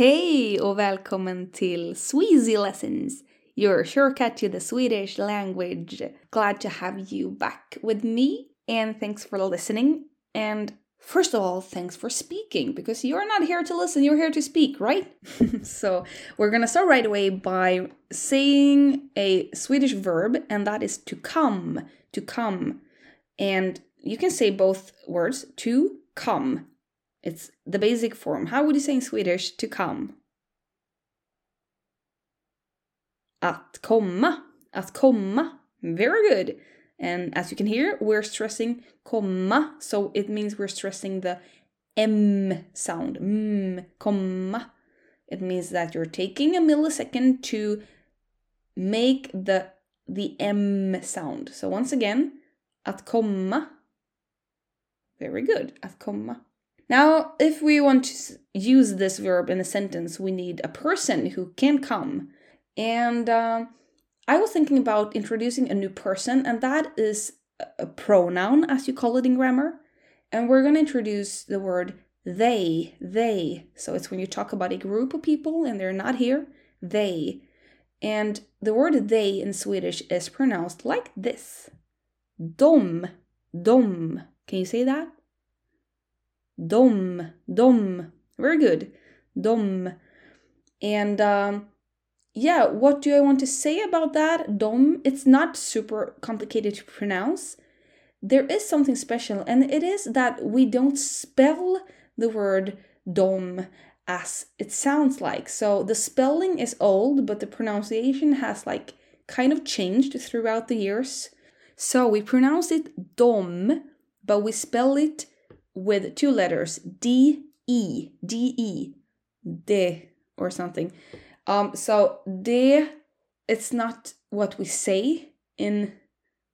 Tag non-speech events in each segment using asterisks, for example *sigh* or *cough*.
Hej och välkommen till Sweasy Lessons, your shortcut to the Swedish language. Glad to have you back with me, and thanks for listening. And first of all, thanks for speaking, because you're not here to listen, you're here to speak, right? *laughs* so, we're gonna start right away by saying a Swedish verb, and that is to come, to come. And you can say both words, to come it's the basic form. How would you say in Swedish to come? Att komma. Att komma. Very good. And as you can hear, we're stressing komma, so it means we're stressing the M sound. Mm, komma. It means that you're taking a millisecond to make the the M sound. So once again, att komma. Very good. Att komma. Now, if we want to use this verb in a sentence, we need a person who can come. And uh, I was thinking about introducing a new person, and that is a pronoun, as you call it in grammar. And we're going to introduce the word they, they. So it's when you talk about a group of people and they're not here, they. And the word they in Swedish is pronounced like this dom, dom. Can you say that? Dom, dom. Very good. Dom. And um, yeah, what do I want to say about that? Dom, it's not super complicated to pronounce. There is something special, and it is that we don't spell the word dom as it sounds like. So the spelling is old, but the pronunciation has like kind of changed throughout the years. So we pronounce it dom, but we spell it with two letters D E D E de or something. Um, so de, it's not what we say in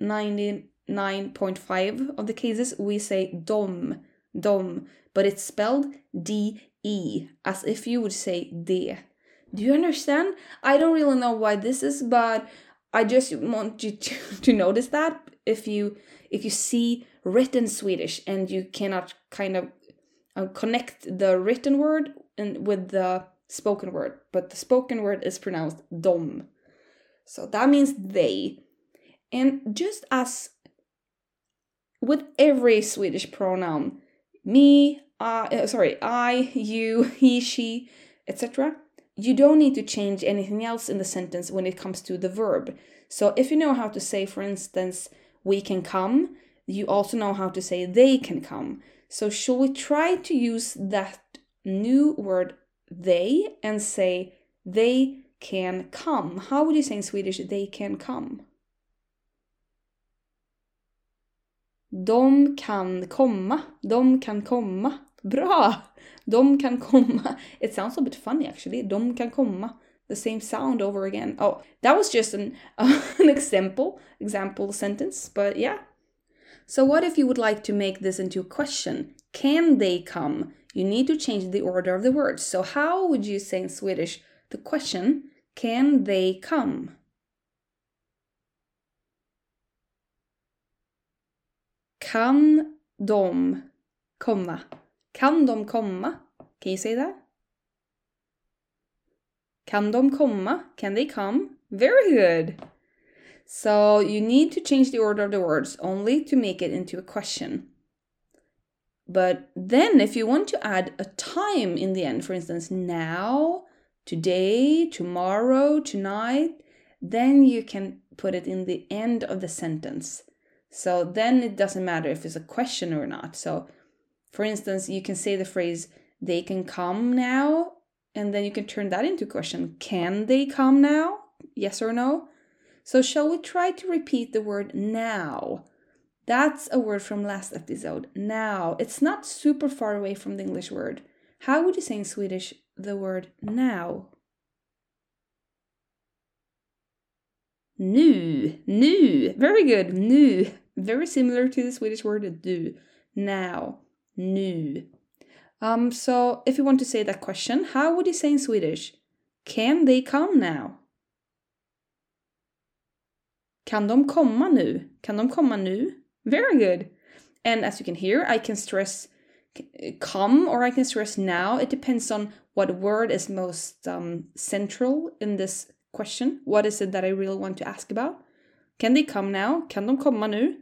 99.5 of the cases. We say dom, dom, but it's spelled D E as if you would say de. Do you understand? I don't really know why this is, but I just want you *laughs* to, to notice that if you if you see written Swedish and you cannot kind of uh, connect the written word and with the spoken word, but the spoken word is pronounced dom. So that means they. And just as with every Swedish pronoun, me, I, uh, sorry, I, you, he, she, etc., you don't need to change anything else in the sentence when it comes to the verb. So if you know how to say, for instance, we can come, you also know how to say they can come. So, shall we try to use that new word they and say they can come? How would you say in Swedish they can come? De kan komma. De kan komma. Bra! De kan komma. It sounds a bit funny actually. De kan komma. The same sound over again. Oh, that was just an, uh, *laughs* an example, example sentence, but yeah, so, what if you would like to make this into a question? Can they come? You need to change the order of the words. So, how would you say in Swedish the question, can they come? Kan de komma? Kan de komma? Can you say that? Kan de komma? Can they come? Very good. So you need to change the order of the words only to make it into a question. But then, if you want to add a time in the end, for instance, now, today, tomorrow, tonight, then you can put it in the end of the sentence. So then it doesn't matter if it's a question or not. So, for instance, you can say the phrase, they can come now, and then you can turn that into a question. Can they come now? Yes or no? So, shall we try to repeat the word now? That's a word from last episode. Now. It's not super far away from the English word. How would you say in Swedish the word now? Nu. Nu. Very good. Nu. Very similar to the Swedish word du. Now. Nu. Um, so if you want to say that question, how would you say in Swedish? Can they come now? Kan de komma nu? Kan de komma nu? Very good. And as you can hear, I can stress come or I can stress now. It depends on what word is most um, central in this question? What is it that I really want to ask about? Can they come now? Kan de komma nu?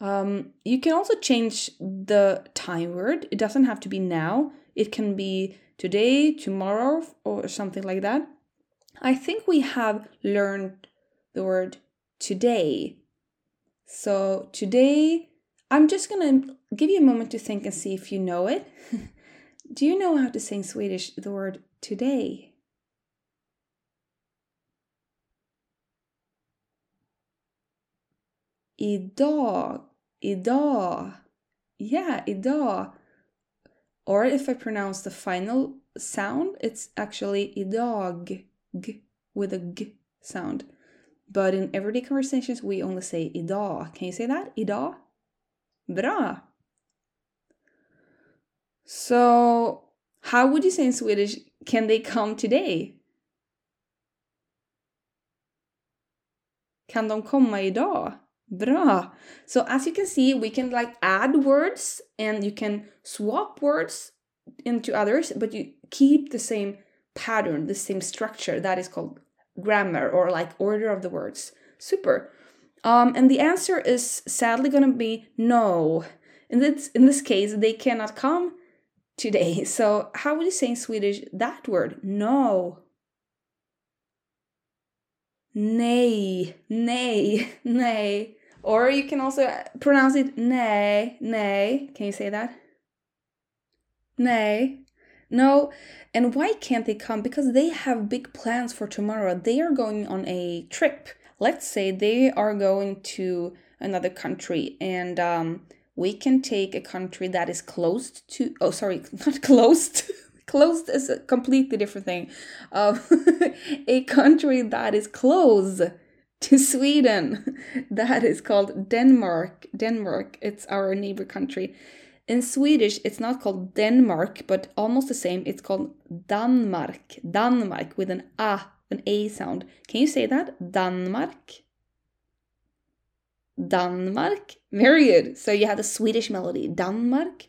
Um, you can also change the time word. It doesn't have to be now. It can be today, tomorrow, or something like that. I think we have learned the word today. So today, I'm just gonna give you a moment to think and see if you know it. *laughs* Do you know how to say in Swedish the word today? Idag, idag. Yeah, idag. Or if I pronounce the final sound, it's actually idag, g, with a g sound. But in everyday conversations, we only say idag. Can you say that? Idag? Bra! So, how would you say in Swedish, can they come today? Kan de komma idag? Bra! So as you can see, we can like add words and you can swap words into others, but you keep the same pattern, the same structure. That is called grammar or like order of the words. Super. Um, and the answer is sadly gonna be no. In this in this case, they cannot come today. *laughs* So how would you say in Swedish that word? No. Nej, nej, nej. Or you can also pronounce it nay, nay. Can you say that? Nay. No. And why can't they come? Because they have big plans for tomorrow. They are going on a trip. Let's say they are going to another country and um, we can take a country that is closed to, oh, sorry, *laughs* not closed. *laughs* closed is a completely different thing. Uh, *laughs* a country that is close to Sweden. *laughs* That is called Denmark. Denmark, it's our neighbor country. In Swedish, it's not called Denmark, but almost the same. It's called Danmark. Danmark with an A, an A sound. Can you say that? Danmark? Danmark? Very good. So you have the Swedish melody. Danmark?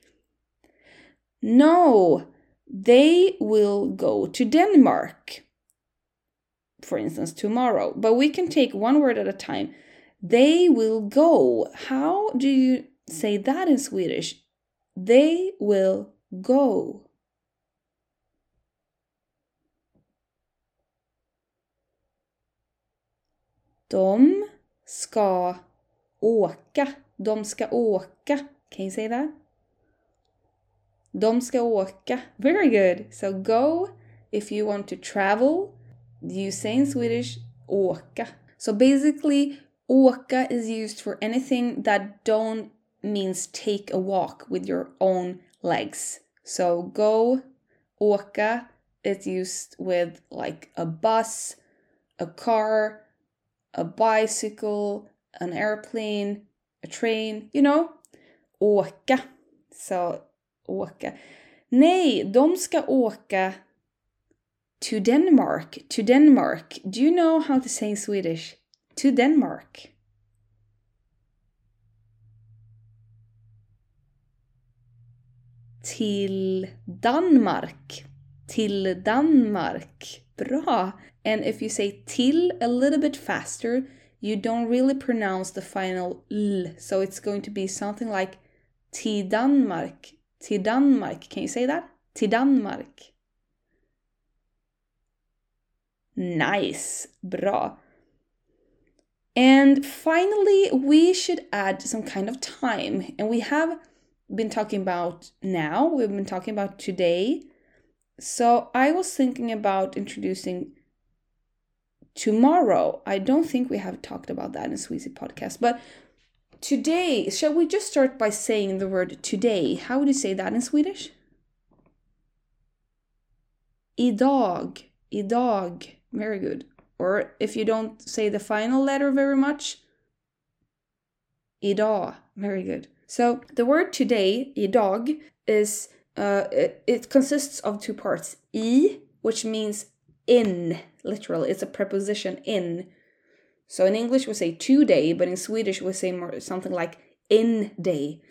No, they will go to Denmark for instance, tomorrow. But we can take one word at a time. They will go. How do you say that in Swedish? They will go. De ska åka. De ska åka. Can you say that? De ska åka. Very good. So go if you want to travel you say in Swedish åka. So basically, åka is used for anything that don't means take a walk with your own legs. So go, åka, it's used with like a bus, a car, a bicycle, an airplane, a train, you know? Åka. So, åka. Nej, de ska åka to Denmark, to Denmark. Do you know how to say in Swedish? To Denmark. Till Danmark. Till Danmark. Bra. And if you say till a little bit faster, you don't really pronounce the final l. So it's going to be something like till Danmark. Till Danmark. Can you say that? Till Danmark. Nice. Bra. And finally, we should add some kind of time. And we have been talking about now, we've been talking about today. So I was thinking about introducing tomorrow. I don't think we have talked about that in Sweasy podcast, but today, shall we just start by saying the word today? How would you say that in Swedish? Idag, idag. Very good. Or if you don't say the final letter very much, idag. Very good. So the word today, idag, is uh, it, it consists of two parts. I, which means in, literally, it's a preposition in. So in English we say today, but in Swedish we say more something like in day.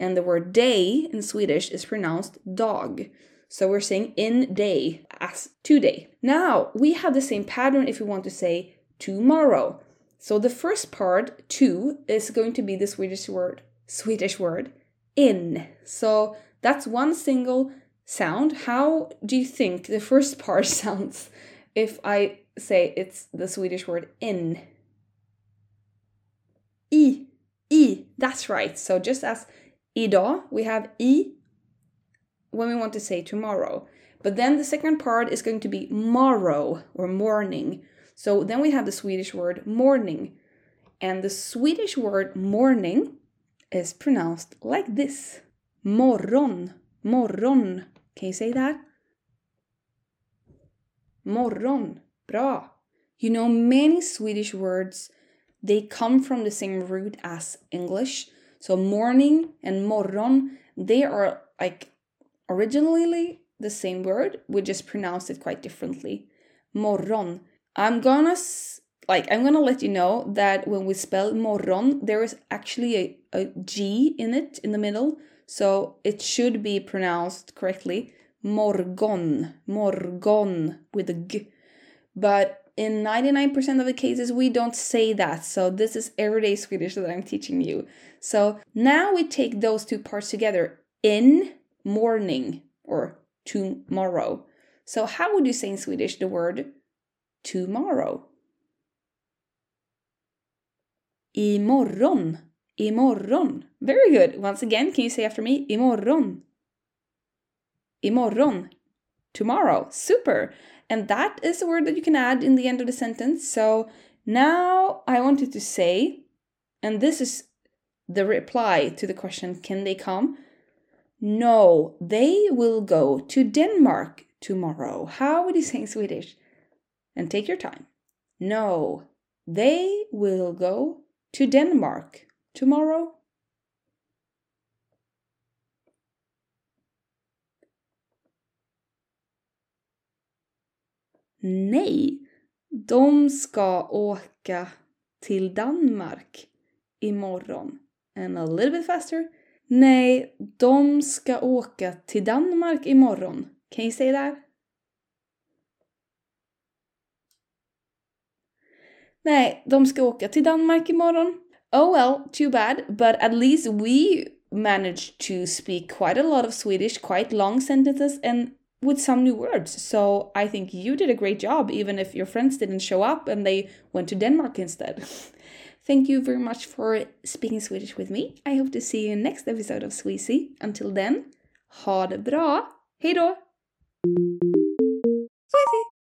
And the word day in Swedish is pronounced dog. So we're saying in day as today. Now we have the same pattern if we want to say tomorrow. So the first part, to, is going to be the Swedish word, Swedish word, in. So that's one single sound. How do you think the first *laughs* part sounds if I say it's the Swedish word in? I, i, that's right. So just as idag, we have i when we want to say tomorrow. But then the second part is going to be morrow or morning. So then we have the Swedish word morning. And the Swedish word morning is pronounced like this. Morgon. Morgon. Can you say that? Morgon. Bra. You know, many Swedish words, they come from the same root as English. So morning and morgon, they are like originally the same word. We just pronounce it quite differently. Morgon. I'm gonna like I'm gonna let you know that when we spell morgon, there is actually a, a G in it in the middle. So it should be pronounced correctly. Morgon. Morgon with a G. But in 99% of the cases, we don't say that. So this is everyday Swedish that I'm teaching you. So now we take those two parts together. In morning or tomorrow. So how would you say in Swedish the word tomorrow? Imorgon. Imorgon. Very good. Once again, can you say after me? Imorgon. Imorgon. Tomorrow. Super. And that is a word that you can add in the end of the sentence. So now I wanted to say, and this is the reply to the question, can they come? No, they will go to Denmark tomorrow. How would you say in Swedish? And take your time. No, they will go to Denmark tomorrow. Nej, de ska åka till Danmark imorgon. And a little bit faster. Nej, de ska åka till Danmark imorgon. Can you say that? Nej, de ska åka till Danmark imorgon. Oh well, too bad, but at least we managed to speak quite a lot of Swedish, quite long sentences, and with some new words. So I think you did a great job, even if your friends didn't show up and they went to Denmark instead. *laughs* Thank you very much for speaking Swedish with me. I hope to see you in next episode of Sweasy. Until then, ha det bra! Hej då!